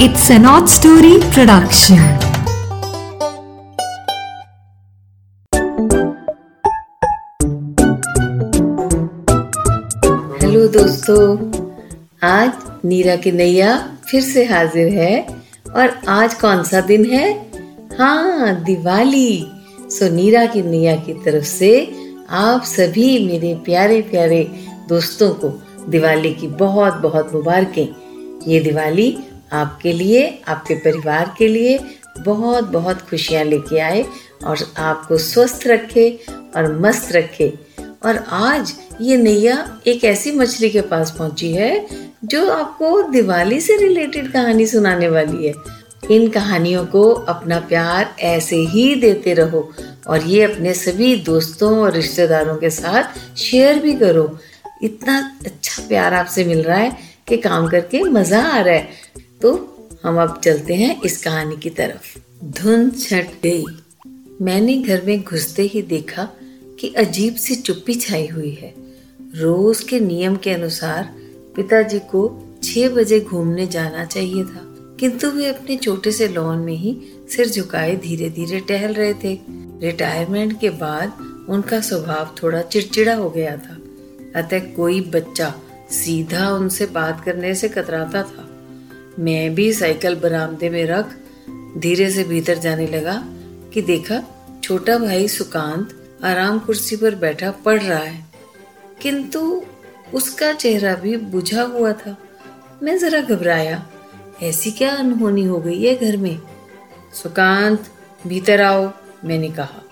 It's an odd story production. Hello दोस्तों, आज नीरा की नैया फिर से हाजिर है और आज कौन सा दिन है? हाँ दिवाली। सो नीरा की नैया की तरफ़ से आप सभी मेरे प्यारे प्यारे दोस्तों को दिवाली की बहुत बहुत मुबारकें। ये दिवाली आपके लिए, आपके परिवार के लिए बहुत बहुत खुशियाँ लेके आए और आपको स्वस्थ रखे और मस्त रखे। और आज ये नैया एक ऐसी मछली के पास पहुँची है जो आपको दिवाली से रिलेटेड कहानी सुनाने वाली है। इन कहानियों को अपना प्यार ऐसे ही देते रहो और ये अपने सभी दोस्तों और रिश्तेदारों के साथ शेयर भी करो। इतना अच्छा प्यार आपसे मिल रहा है कि काम करके मज़ा आ रहा है। तो हम अब चलते हैं इस कहानी की तरफ़। धुन छट गई। मैंने घर में घुसते ही देखा कि अजीब सी चुप्पी छाई हुई है। रोज के नियम के अनुसार पिताजी को छह बजे घूमने जाना चाहिए था, किंतु वे अपने छोटे से लॉन में ही सिर झुकाए धीरे धीरे टहल रहे थे। रिटायरमेंट के बाद उनका स्वभाव थोड़ा चिड़चिड़ा हो गया था, अतः कोई बच्चा सीधा उनसे बात करने से कतराता था। मैं भी साइकिल बरामदे में रख धीरे से भीतर जाने लगा कि देखा, छोटा भाई सुकांत आराम कुर्सी पर बैठा पढ़ रहा है। किंतु उसका चेहरा भी बुझा हुआ था। मैं जरा घबराया, ऐसी क्या अनहोनी हो गई है घर में? सुकांत, भीतर आओ, मैंने कहा।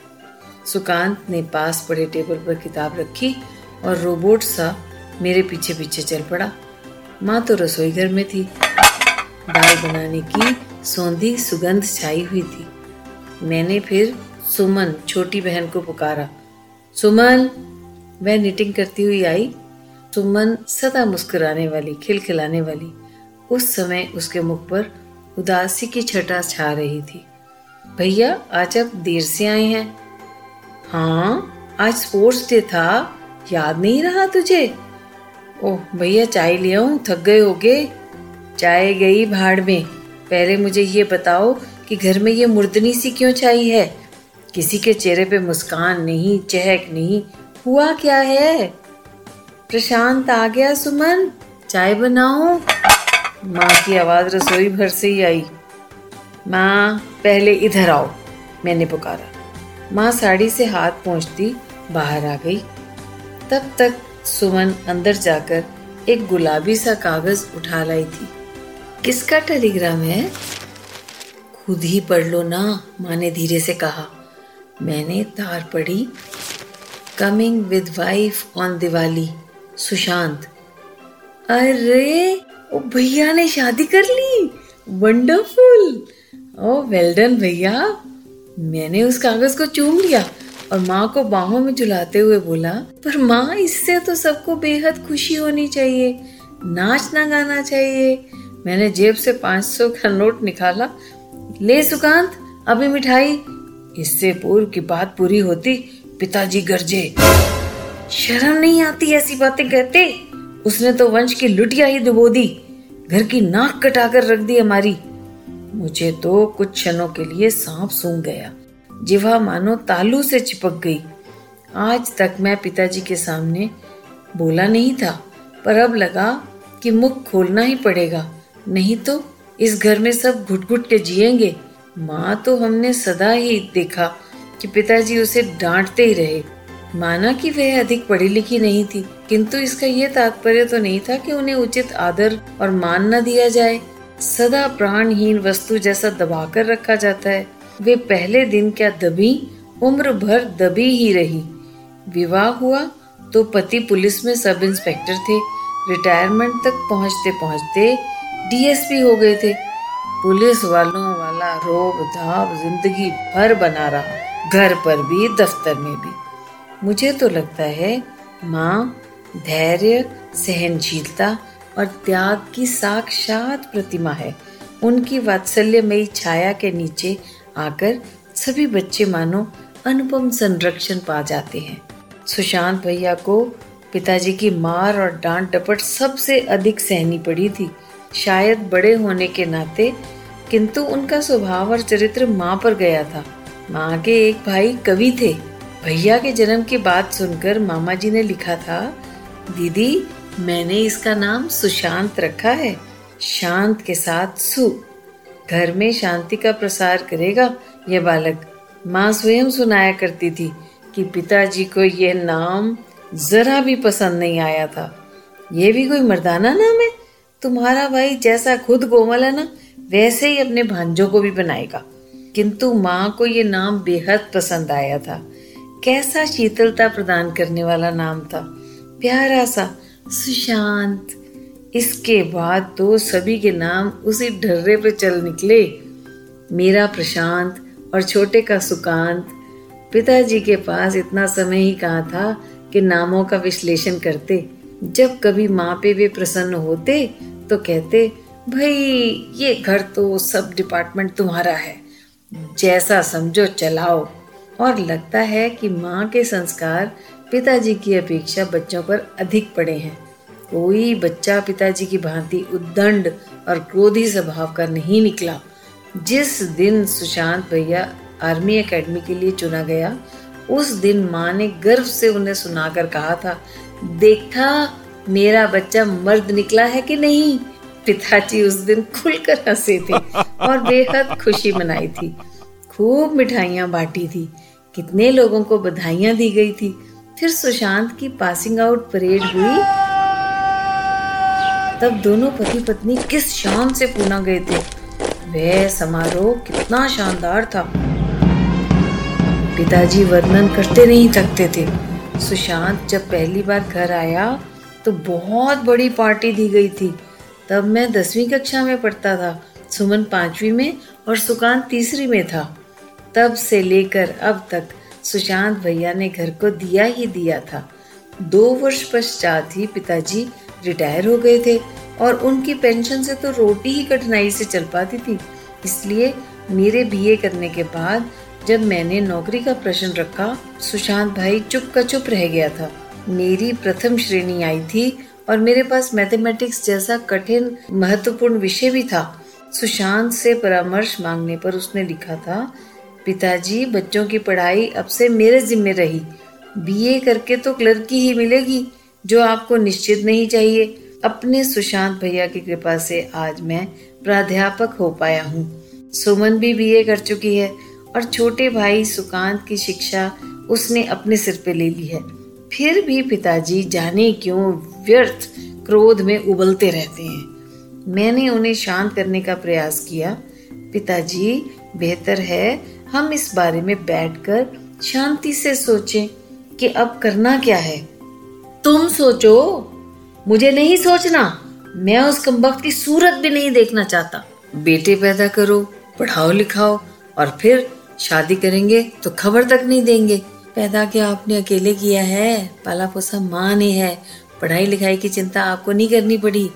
सुकांत ने पास पड़े टेबल पर किताब रखी और रोबोट सा मेरे पीछे पीछे चल पड़ा। माँ तो रसोई घर में थी। दाल बनाने की सौंधी, सुगंध छाई हुई थी। मैंने फिर सुमन, छोटी बहन को पुकारा। सुमन वह निटिंग करती हुई आई। सुमन सदा मुस्कुराने वाली, खिलखिलाने वाली। उस समय उसके मुख पर उदासी की छटा छा रही थी। भैया, आज आप देर से आए हैं। हाँ आज स्पोर्ट्स डे था। याद नहीं रहा तुझे? ओह, भैया, चाय ले आऊँ? थक गए होगे? चाय गई भाड़ में। पहले मुझे ये बताओ कि घर में ये मुर्दनी सी क्यों छाई है? किसी के चेहरे पे मुस्कान नहीं, चहक नहीं। हुआ क्या है? प्रशांत आ गया सुमन, चाय बनाओ। माँ की आवाज़ रसोई भर से ही आई। माँ, पहले इधर आओ, मैंने पुकारा। माँ साड़ी से हाथ पहुँचती बाहर आ गई। तब तक सुमन अंदर जाकर एक गुलाबी सा कागज़ उठा लाई थी। किसका टेलीग्राम है? खुद ही पढ़ लो ना माँ ने धीरे से कहा। मैंने तार पढ़ी। Coming with wife on Diwali, Sushant. अरे, ओ भैया ने शादी कर ली? वंडरफुल ओ वेल डन भैया। मैंने उस कागज़ को चूम लिया और माँ को बाहों में झुलाते हुए बोला, पर माँ, इससे तो सबको बेहद खुशी होनी चाहिए। नाचना गाना चाहिए। मैंने जेब से पाँच सौ का नोट निकाला। ले सुकांत, अभी मिठाई। इससे पूर्व की बात पूरी होती, पिताजी गरजे। शर्म नहीं आती ऐसी बातें कहते। उसने तो वंश की लुटिया ही डुबो दी, घर की नाक कटाकर रख दी हमारी। मुझे तो कुछ क्षणों के लिए सांप सूंघ गया। जिवा मानो तालू से चिपक गई। आज तक मैं पिताजी के सामने बोला नहीं था, पर अब लगा कि मुख खोलना ही पड़ेगा। नहीं तो इस घर में सब घुट घुट के जिएँगे। माँ तो हमने सदा ही देखा कि पिताजी उसे डांटते ही रहे। माना कि वह अधिक पढ़ी लिखी नहीं थी, किंतु इसका यह तात्पर्य तो नहीं था कि उन्हें उचित आदर और मान न दिया जाए। सदा प्राणहीन वस्तु जैसा दबाकर रखा जाता है। वे पहले दिन क्या दबी, उम्र भर दबी ही रही। विवाह हुआ तो पति पुलिस में सब इंस्पेक्टर थे। रिटायरमेंट तक पहुँचते पहुँचते डीएसपी हो गए थे। पुलिस वालों वाला रोब धाब ज़िंदगी भर बना रहा, घर पर भी, दफ्तर में भी। मुझे तो लगता है माँ धैर्य, सहनशीलता और त्याग की साक्षात प्रतिमा है। उनकी वात्सल्यमयी छाया के नीचे आकर सभी बच्चे मानो अनुपम संरक्षण पा जाते हैं। सुशांत भैया को पिताजी की मार और डांट डपट सबसे अधिक सहनी पड़ी थी। शायद बड़े होने के नाते, किंतु उनका स्वभाव और चरित्र माँ पर गया था। माँ के एक भाई कवि थे। भैया के जन्म की बात सुनकर मामा जी ने लिखा था, दीदी, मैंने इसका नाम सुशांत रखा है। शांत के साथ सु। घर में शांति का प्रसार करेगा यह बालक। माँ स्वयं सुनाया करती थी कि पिताजी को यह नाम जरा भी पसंद नहीं आया था। यह भी कोई मर्दाना नाम है? तुम्हारा भाई जैसा खुद कोमल है ना, वैसे ही अपने भांजों को भी बनाएगा। किंतु माँ को ये नाम बेहद पसंद आया था। कैसा शीतलता प्रदान करने वाला नाम था। प्यारा सा, सुशांत। इसके बाद तो सभी के नाम उसी ढर्रे पे चल निकले। मेरा प्रशांत और छोटे का सुकांत। पिताजी के पास इतना समय ही कहा था कि नामों का विश्लेषण करते। जब कभी माँ पे वे प्रसन्न होते तो कहते, भाई, ये घर तो सब डिपार्टमेंट तुम्हारा है। जैसा समझो चलाओ। और लगता है कि माँ के संस्कार पिताजी की अपेक्षा बच्चों पर अधिक पड़े हैं। कोई बच्चा पिताजी की भांति उद्दंड और क्रोधी स्वभाव का नहीं निकला। जिस दिन सुशांत भैया आर्मी एकेडमी के लिए चुना गया, उस दिन माँ ने गर्व से उन्हें सुनाकर कहा था, देखा मेरा बच्चा मर्द निकला है कि नहीं? पिताजी उस दिन खुलकर हंसे थे और बेहद खुशी मनाई थी। खूब मिठाइयाँ बांटी थी। कितने लोगों को बधाइयाँ दी गई थी। फिर सुशांत की पासिंग आउट परेड हुई। तब दोनों पति पत्नी किस शान से पूना गए थे? वह समारोह कितना शानदार था। पिताजी वर्णन करते नहीं थकते थे। सुशांत जब पहली बार घर आया तो बहुत बड़ी पार्टी दी गई थी। तब मैं दसवीं कक्षा में पढ़ता था, सुमन पांचवी में और सुकांत तीसरी में था। तब से लेकर अब तक सुशांत भैया ने घर को दिया ही दिया था। दो वर्ष पश्चात ही पिताजी रिटायर हो गए थे और उनकी पेंशन से तो रोटी ही कठिनाई से चल पाती थी। इसलिए मेरे बीए करने के बाद जब मैंने नौकरी का प्रश्न रखा, सुशांत भाई चुप का चुप रह गया था। मेरी प्रथम श्रेणी आई थी और मेरे पास मैथमेटिक्स जैसा कठिन, महत्वपूर्ण विषय भी था। सुशांत से परामर्श मांगने पर उसने लिखा था, पिताजी, बच्चों की पढ़ाई अब से मेरे जिम्मे रही। बीए करके तो क्लर्की ही मिलेगी, जो आपको निश्चित नहीं चाहिए। अपने सुशांत भैया की कृपा से आज मैं प्राध्यापक हो पाया हूँ। सुमन भी बीए कर चुकी है और छोटे भाई सुकांत की शिक्षा उसने अपने सिर पे ले ली है। फिर भी पिताजी जाने क्यों व्यर्थ क्रोध में उबलते रहते हैं। मैंने उन्हें शांत करने का प्रयास किया। पिताजी, बेहतर है, हम इस बारे में बैठकर शांति से सोचें कि अब करना क्या है। तुम सोचो। मुझे नहीं सोचना। मैं उस कमबख्त की सूरत भी नहीं देखना चाहता। बेटे पैदा करो, पढ़ाओ लिखाओ और फिर शादी करेंगे तो खबर तक नहीं देंगे। पैदा क्या, आपने अकेले किया है? पाला पोसा माँ ने है। पढ़ाई लिखाई की चिंता आपको नहीं करनी पड़ी?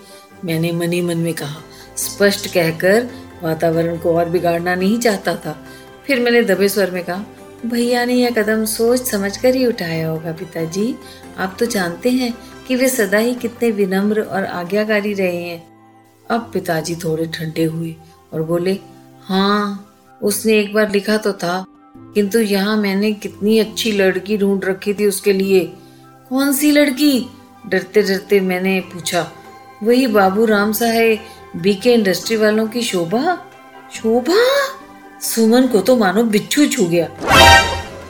मैंने मन ही मन में कहा। स्पष्ट कहकर वातावरण को और बिगाड़ना नहीं चाहता था। फिर मैंने दबे स्वर में कहा, भैया ने यह कदम सोच समझ कर ही उठाया होगा पिताजी। आप तो जानते हैं कि वे सदा ही कितने विनम्र और आज्ञाकारी रहे हैं। अब पिताजी थोड़े ठंडे हुए और बोले हाँ उसने एक बार लिखा तो था। किंतु यहाँ मैंने कितनी अच्छी लड़की ढूंढ रखी थी उसके लिए। कौन सी लड़की? डरते डरते मैंने पूछा। वही बाबू राम साहेब, बीके इंडस्ट्री वालों की शोभा? शोभा? सुमन को तो मानो बिच्छू छू गया।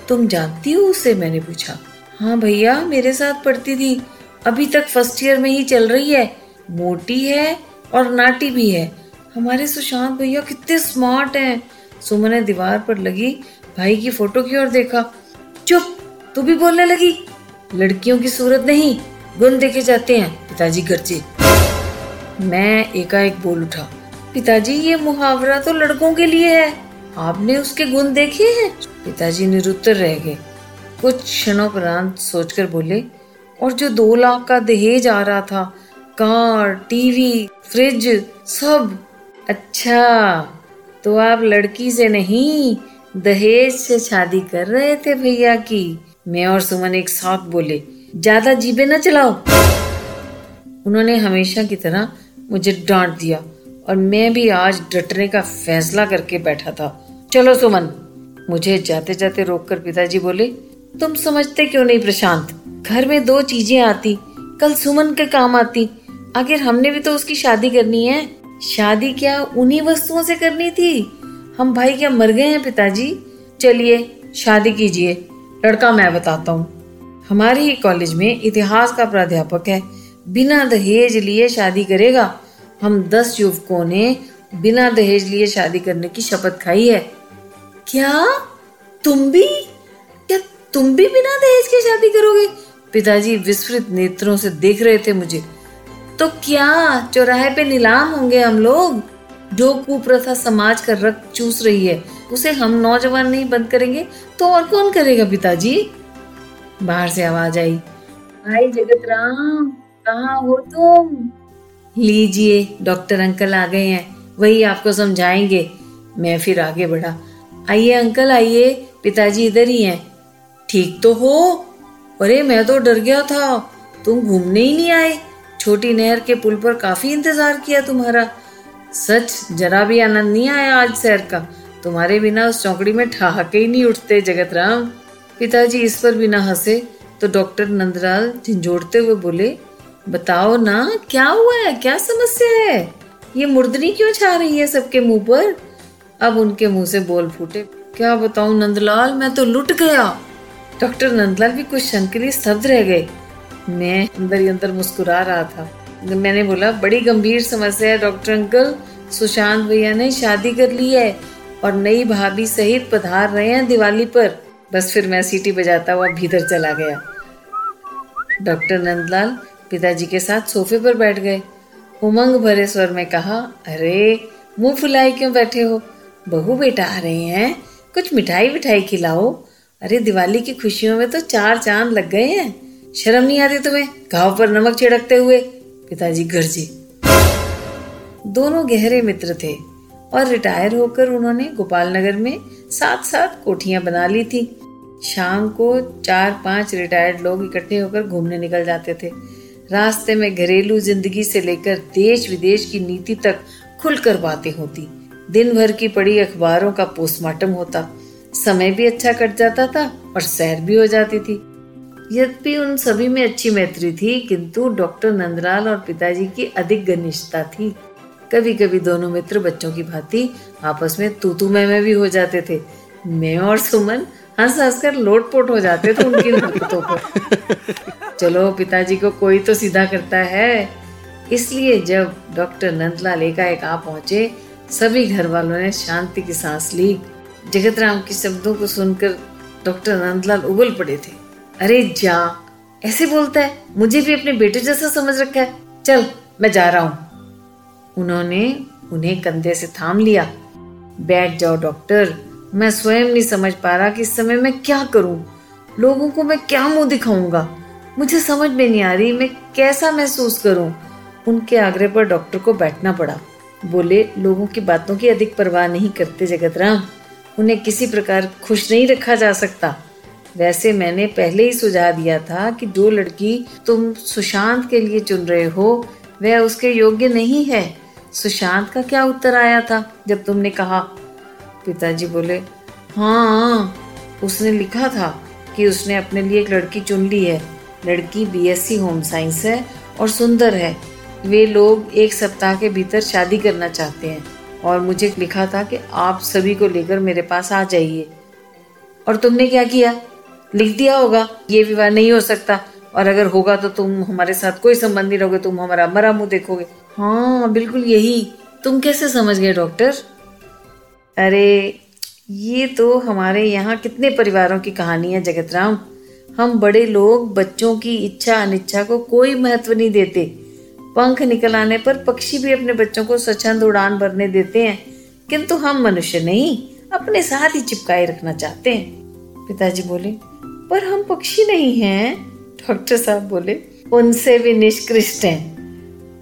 तुम जानती हो उसे? मैंने पूछा। हाँ भैया, मेरे साथ पढ़ती थी। अभी तक फ़र्स्ट ईयर में ही चल रही है। मोटी है और नाटी भी है। हमारे सुशांत भैया कितने स्मार्ट हैं। सुमन ने दीवार पर लगी भाई की फ़ोटो की ओर देखा। चुप, तू भी बोलने लगी। लड़कियों की सूरत नहीं, गुण देखे जाते हैं, पिताजी गर्जे मैं एकाएक बोल उठा, पिताजी, ये मुहावरा तो लड़कों के लिए है। आपने उसके गुण देखे हैं? पिताजी निरुत्तर रह गए। कुछ क्षणों उपरांत सोचकर बोले, और जो दो लाख का दहेज आ रहा था, कार, टीवी, फ्रिज, सब। अच्छा तो आप लड़की से नहीं दहेज से शादी कर रहे थे भैया की। मैं और सुमन एक साथ बोले, ज़्यादा जीबे न चलाओ। उन्होंने हमेशा की तरह मुझे डांट दिया और मैं भी आज डटने का फैसला करके बैठा था। चलो सुमन, मुझे जाते जाते रोककर पिताजी बोले, तुम समझते क्यों नहीं प्रशांत? घर में दो चीज़ें आती, कल सुमन के काम आती। आखिर हमने भी तो उसकी शादी करनी है। शादी क्या उन्हीं वस्तुओं से करनी थी? हम भाई क्या मर गए हैं पिताजी? चलिए, शादी कीजिए। लड़का मैं बताता हूँ। हमारे ही कॉलेज में इतिहास का प्राध्यापक है। बिना दहेज लिए शादी करेगा। हम दस युवकों ने बिना दहेज लिए शादी करने की शपथ खाई है। क्या? तुम भी? क्या तुम भी बिना दहेज के शादी करोगे? पिताजी विस्तृत नेत्रों से देख रहे थे मुझे। तो क्या चौराहे पे नीलाम होंगे हम लोग? जो कुप्रथा समाज का रक्त चूस रही है उसे हम नौजवान नहीं बंद करेंगे तो और कौन करेगा पिताजी? बाहर से आवाज़ आई। भाई जगत राम कहा हो तुम? लीजिए डॉक्टर अंकल आ गए हैं वही आपको समझाएँगे। मैं फिर आगे बढ़ा। आइए अंकल आइए पिताजी इधर ही हैं। ठीक तो हो? अरे मैं तो डर गया था। तुम घूमने ही नहीं आए। छोटी नहर के पुल पर काफ़ी इंतज़ार किया तुम्हारा। सच, जरा भी आनंद नहीं आया आज सैर का। तुम्हारे बिना उस चौकड़ी में ठहाके ही नहीं उठते जगत राम पिताजी इस पर बिना हंसे तो डॉक्टर नंदलाल झंझोड़ते हुए बोले, बताओ ना, क्या हुआ है? क्या समस्या है? ये मुर्दनी क्यों छा रही है सबके मुँह पर? अब उनके मुँह से बोल फूटे, क्या बताऊँ नंदलाल, मैं तो लुट गया। डॉक्टर नंदलाल भी कुछ शंकरी स्तब्ध रह गए। मैं अंदर ही अंदर मुस्कुरा रहा था। मैंने बोला, बड़ी गंभीर समस्या है डॉक्टर अंकल सुशांत भैया ने शादी कर ली है और नई भाभी सहित पधार रहे हैं दिवाली पर। बस फिर मैं सीटी बजाता हुआ भीतर चला गया। डॉक्टर नंदलाल पिताजी के साथ सोफे पर बैठ गए। उमंग भरे स्वर में कहा, अरे, मुँह फुलाए क्यों बैठे हो? बहू बेटा आ रहे हैं, कुछ मिठाई विठाई खिलाओ। अरे, दिवाली की खुशियों में तो चार चाँद लग गए हैं। शर्म नहीं आती तुम्हें? घाव पर नमक छिड़कते हुए पिताजी गरजे। दोनों गहरे मित्र थे और रिटायर होकर उन्होंने गोपाल नगर में साथ साथ कोठियाँ बना ली थी। शाम को चार पाँच रिटायर्ड लोग इकट्ठे होकर घूमने निकल जाते थे। रास्ते में घरेलू ज़िंदगी से लेकर देश विदेश की नीति तक खुलकर बातें होती। दिन भर की पड़ी अखबारों का पोस्टमार्टम होता। समय भी अच्छा कट जाता था और सैर भी हो जाती थी। यद्यपि उन सभी में अच्छी मैत्री थी, किंतु डॉक्टर नंदलाल और पिताजी की अधिक घनिष्ठता थी। कभी कभी दोनों मित्र बच्चों की भांति आपस में तू तू मैं मैं भी हो जाते थे। मैं और सुमन हंस हंस कर लोटपोट हो जाते थे उनकी हरकतों पर। चलो, पिताजी को कोई तो सीधा करता है। इसलिए जब डॉक्टर नंदलाल एकाएक आ पहुँचे, सभी घर वालों ने शांति की सांस ली। जगत राम के शब्दों को सुनकर डॉक्टर नंदलाल उबल पड़े थे। अरे जा, ऐसे बोलता है। मुझे भी अपने बेटे जैसा समझ रखा है। चल, मैं जा रहा हूँ। उन्होंने उन्हें कंधे से थाम लिया। बैठ जाओ, डॉक्टर। मैं स्वयं नहीं समझ पा रहा कि इस समय मैं क्या करूँ। लोगों को मैं क्या मुँह दिखाऊँगा? मुझे समझ में नहीं आ रही मैं कैसा महसूस करूँ। उनके आग्रह पर डॉक्टर को बैठना पड़ा। बोले, लोगों की बातों की अधिक परवाह नहीं करते जगत राम उन्हें किसी प्रकार खुश नहीं रखा जा सकता। वैसे मैंने पहले ही सुझा दिया था कि जो लड़की तुम सुशांत के लिए चुन रहे हो, वह उसके योग्य नहीं है। सुशांत का क्या उत्तर आया था जब तुमने कहा? पिताजी बोले हाँ उसने लिखा था कि उसने अपने लिए एक लड़की चुन ली है। लड़की बीएससी होम साइंस है और सुंदर है। वे लोग एक सप्ताह के भीतर शादी करना चाहते हैं और मुझे लिखा था कि आप सभी को लेकर मेरे पास आ जाइए। और तुमने क्या किया? लिख दिया होगा, ये विवाह नहीं हो सकता। और अगर होगा तो तुम हमारे साथ कोई संबंध नहीं रहोगे, तुम हमारा मरा मुँह देखोगे। हाँ बिल्कुल यही। तुम कैसे समझ गए, डॉक्टर? अरे, ये तो हमारे यहाँ कितने परिवारों की कहानी है, जगत राम। हम बड़े लोग बच्चों की इच्छा अनिच्छा को कोई महत्व नहीं देते। पंख निकल आने पर पक्षी भी अपने बच्चों को स्वच्छंद उड़ान भरने देते हैं। किंतु हम मनुष्य नहीं, अपने साथ ही चिपकाए रखना चाहते हैं। पिताजी बोले पर हम पक्षी नहीं हैं, डॉक्टर साहब बोले। उनसे भी निष्कृष्ट हैं।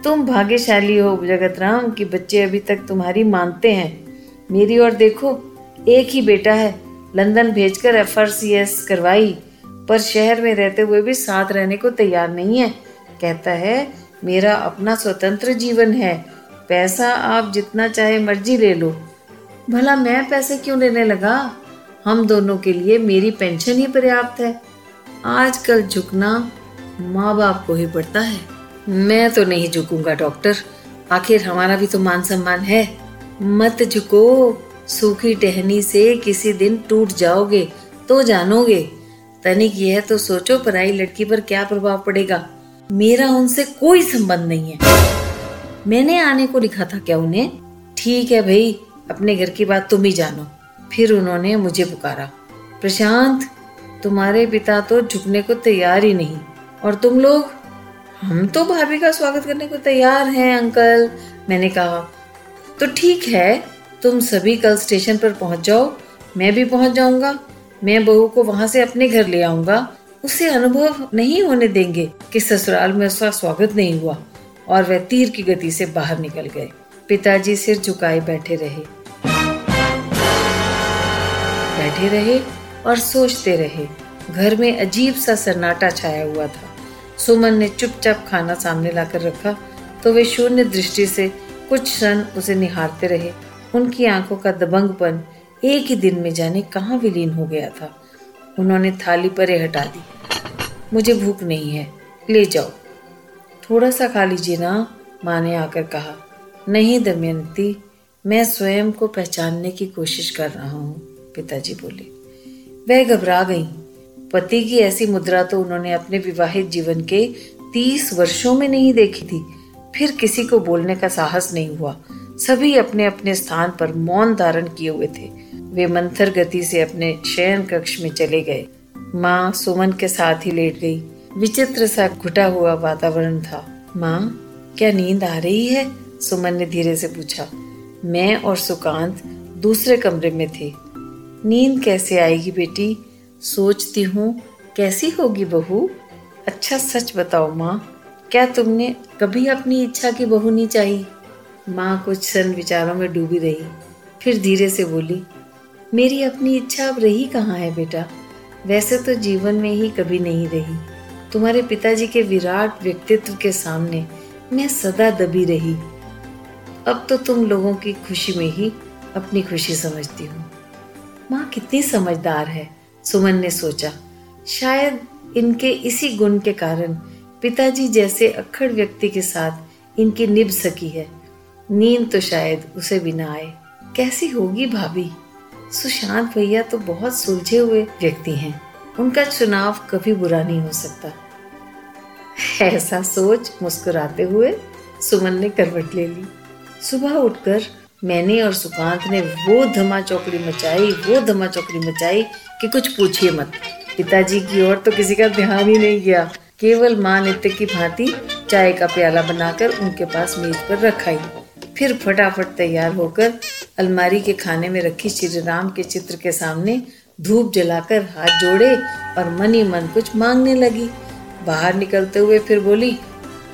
तुम भाग्यशाली हो जगत राम कि बच्चे अभी तक तुम्हारी मानते हैं। मेरी और देखो, एक ही बेटा है। लंदन भेजकर एफ़ आर सी एस करवाई, पर शहर में रहते हुए भी साथ रहने को तैयार नहीं है। कहता है, मेरा अपना स्वतंत्र जीवन है। पैसा आप जितना चाहे मर्ज़ी ले लो। भला मैं पैसे क्यों लेने लगा? हम दोनों के लिए मेरी पेंशन ही पर्याप्त है। आजकल झुकना माँ बाप को ही पड़ता है। मैं तो नहीं झुकूँगा डॉक्टर आखिर हमारा भी तो मान सम्मान है। मत झुको। सूखी टहनी से किसी दिन टूट जाओगे तो जानोगे। तनिक यह तो सोचो पराई लड़की पर क्या प्रभाव पड़ेगा। मेरा उनसे कोई संबंध नहीं है। मैंने आने को लिखा था क्या उन्हें? ठीक है भाई, अपने घर की बात तुम ही जानो। फिर उन्होंने मुझे पुकारा। प्रशांत, तुम्हारे पिता तो झुकने को तैयार ही नहीं। और तुम लोग? हम तो भाभी का स्वागत करने को तैयार हैं, अंकल, मैंने कहा। तो ठीक है, तुम सभी कल स्टेशन पर पहुँच जाओ, मैं भी पहुँच जाऊँगा। मैं बहू को वहाँ से अपने घर ले आऊँगा। उसे अनुभव नहीं होने देंगे कि ससुराल में उसका स्वागत नहीं हुआ और वह तीर की गति से बाहर निकल गए। पिताजी सिर झुकाए बैठे रहे। बैठे रहे और सोचते रहे। घर में अजीब सा सन्नाटा छाया हुआ था। सुमन ने चुपचाप खाना सामने लाकर रखा तो वे शून्य दृष्टि से कुछ क्षण उसे निहारते रहे। उनकी आँखों का दबंगपन एक ही दिन में जाने कहाँ विलीन हो गया था। उन्होंने थाली परे हटा दी। मुझे भूख नहीं है, ले जाओ। थोड़ा सा खा लीजिए ना, माँ ने आकर कहा। नहीं दमयंती, मैं स्वयं को पहचानने की कोशिश कर रहा हूँ। पिताजी बोले, वह घबरा गई। पति की ऐसी मुद्रा तो उन्होंने अपने विवाहित जीवन के तीस वर्षों में नहीं देखी थी। फिर किसी को बोलने का साहस नहीं हुआ। सभी अपने अपने स्थान पर मौन धारण किए हुए थे। वे मंथर गति से अपने शयन कक्ष में चले गए। माँ सुमन के साथ ही लेट गई। विचित्र सा घुटा हुआ वातावरण था। माँ, क्या नींद आ रही है? सुमन ने धीरे से पूछा। मैं और सुकांत दूसरे कमरे में थे। नींद कैसे आएगी बेटी? सोचती हूँ, कैसी होगी बहू? अच्छा सच बताओ माँ, क्या तुमने कभी अपनी इच्छा की बहू नहीं चाही? माँ कुछ क्षण विचारों में डूबी रही, फिर धीरे से बोली, मेरी अपनी इच्छा अब रही कहाँ है बेटा? वैसे तो जीवन में ही कभी नहीं रही। तुम्हारे पिताजी के विराट व्यक्तित्व के सामने मैं सदा दबी रही। अब तो तुम लोगों की खुशी में ही अपनी खुशी समझती हूँ। माँ कितनी समझदार है, सुमन ने सोचा। शायद इनके इसी गुण के कारण पिताजी जैसे अक्खड़ व्यक्ति के साथ इनकी निभ सकी है। नींद तो शायद उसे भी ना आए। कैसी होगी भाभी? सुशांत भैया तो बहुत सुलझे हुए व्यक्ति हैं। उनका चुनाव कभी बुरा नहीं हो सकता। ऐसा सोच मुस्कुराते हुए सुमन ने करवट ले ली। सुबह उठकर मैंने और सुकांत ने वो धमा चौकड़ी मचाई, वो धमा चौकड़ी मचाई कि कुछ पूछिए मत। पिताजी की ओर तो किसी का ध्यान ही नहीं गया। केवल माँ नित्य की भांति चाय का प्याला बनाकर उनके पास मेज पर रखाई। फिर फटाफट तैयार होकर अलमारी के खाने में रखी श्री राम के चित्र के सामने धूप जलाकर हाथ जोड़े और मन ही मन कुछ मांगने लगी। बाहर निकलते हुए फिर बोली,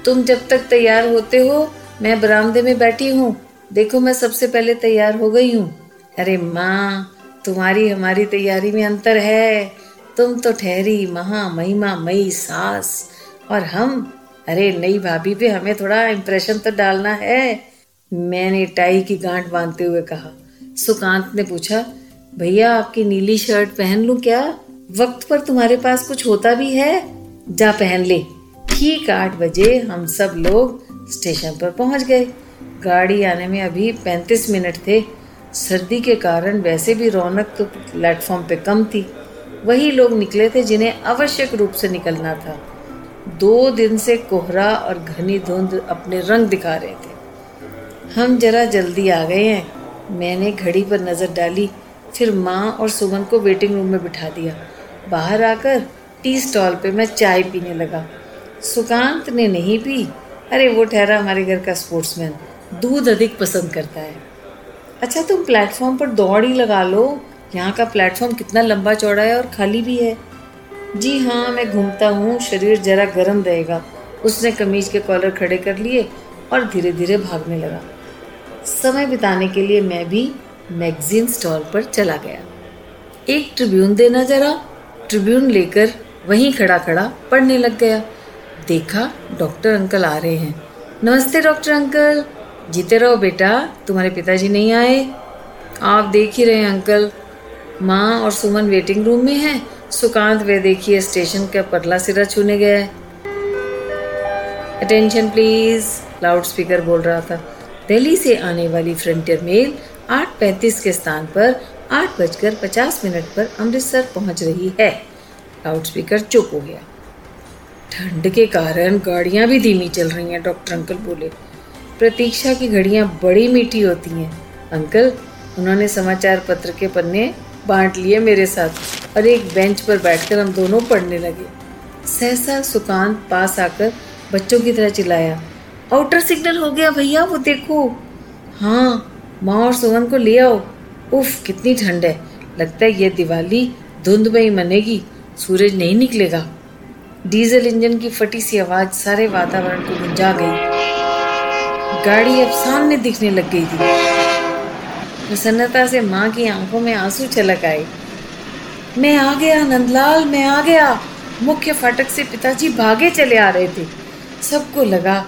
तुम जब तक तैयार होते हो, मैं बरामदे में बैठी हूँ। देखो, मैं सबसे पहले तैयार हो गई हूँ। अरे माँ, तुम्हारी हमारी तैयारी में अंतर है। तुम तो ठहरी, महा महिमा, मई सास। और हम? अरे, नई भाभी पे हमें थोड़ा इम्प्रेशन तो डालना है। मैंने टाई की गांठ बांधते हुए कहा। सुकांत ने पूछा, भैया, आपकी नीली शर्ट पहन लूँ क्या? वक्त पर तुम्हारे पास कुछ होता भी है? जा पहन ले। ठीक आठ बजे हम सब लोग स्टेशन पर पहुँच गए। गाड़ी आने में अभी पैंतीस मिनट थे। सर्दी के कारण वैसे भी रौनक तो प्लेटफॉर्म पे कम थी। वही लोग निकले थे जिन्हें आवश्यक रूप से निकलना था। दो दिन से कोहरा और घनी धुंध अपने रंग दिखा रहे थे। हम जरा जल्दी आ गए हैं। मैंने घड़ी पर नज़र डाली, फिर माँ और सुमन को वेटिंग रूम में बिठा दिया। बाहर आकर टी स्टॉल पे मैं चाय पीने लगा। सुकांत ने नहीं पी। अरे वो ठहरा हमारे घर का स्पोर्ट्समैन दूध अधिक पसंद करता है। अच्छा तुम प्लेटफॉर्म पर दौड़ ही लगा लो। यहाँ का प्लेटफॉर्म कितना लंबा चौड़ा है और खाली भी है। जी हाँ मैं घूमता हूँ। शरीर जरा गर्म रहेगा। उसने कमीज के कॉलर खड़े कर लिए और धीरे धीरे भागने लगा। समय बिताने के लिए मैं भी मैगजीन स्टॉल पर चला गया। एक ट्रिब्यून देना जरा। ट्रिब्यून लेकर वहीं खड़ा खड़ा पढ़ने लग गया। देखा डॉक्टर अंकल आ रहे हैं। नमस्ते डॉक्टर अंकल जीते रहो बेटा, तुम्हारे पिताजी नहीं आए। आप देख ही रहे अंकल, माँ और सुमन वेटिंग रूम में हैं। सुकांत वे देखिए स्टेशन का पतला सिरा छूने गया है। अटेंशन प्लीज़ लाउड स्पीकर बोल रहा था। दिल्ली से आने वाली फ्रंटियर मेल 8:35 के स्थान पर आठ बजकर पचास मिनट पर अमृतसर पहुँच रही है। लाउड स्पीकर चुप हो गया। ठंड के कारण गाड़ियाँ भी धीमी चल रही हैं डॉक्टर अंकल बोले। प्रतीक्षा की घड़ियाँ बड़ी मीठी होती हैं। अंकल, उन्होंने समाचार पत्र के पन्ने बांट लिए मेरे साथ और एक बेंच पर बैठकर हम दोनों पढ़ने लगे। सहसा सुकांत पास आकर बच्चों की तरह चिल्लाया आउटर सिग्नल हो गया भैया, वो देखो। हाँ माँ और सुमन को ले आओ। उफ, कितनी ठंड है। लगता है ये दिवाली धुंध में ही मनेगी, सूरज नहीं निकलेगा। डीजल इंजन की फटी सी आवाज़ सारे वातावरण को गुंजा गई। गाड़ी अब सामने दिखने लग गई थी। प्रसन्नता से माँ की आँखों में आँसू छलक आए। मैं आ गया, नंदलाल, मैं आ गया। मुख्य फाटक से पिताजी भागे चले आ रहे थे। सबको लगा,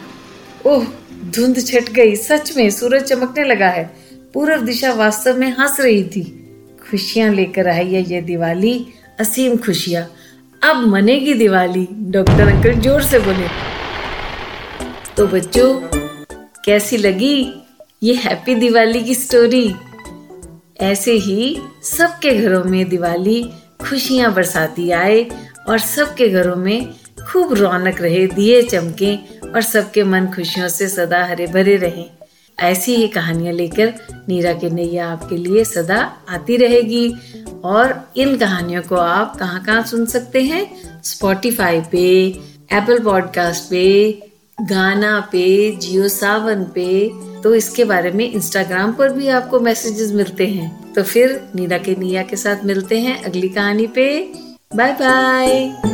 ओह, धुंध छट गई, सच में सूरज चमकने लगा है। पूर्व दिशा वास्तव में हंस रही थी। खुशियाँ लेकर आई है ये दिवाली, असीम खुशियाँ। अब मनेगी दिवाली, डॉक्टर अंकल ज़ोर से बोले। तो बच्चों कैसी लगी ये हैप्पी दिवाली की स्टोरी ऐसे ही सबके घरों में दिवाली खुशियाँ बरसाती आए और सबके घरों में खूब रौनक रहे, दिए चमके और सबके मन खुशियों से सदा हरे भरे रहें। ऐसी ही कहानियाँ लेकर नीरा के नैया आपके लिए सदा आती रहेगी। और इन कहानियों को आप कहाँ कहाँ सुन सकते हैं? स्पॉटिफाई पे एप्पल पॉडकास्ट पे गाना पे, जियो सावन पे तो इसके बारे में इंस्टाग्राम पर भी आपको मैसेजेस मिलते हैं। तो फिर नीरा के निया के साथ मिलते हैं अगली कहानी पे। Bye bye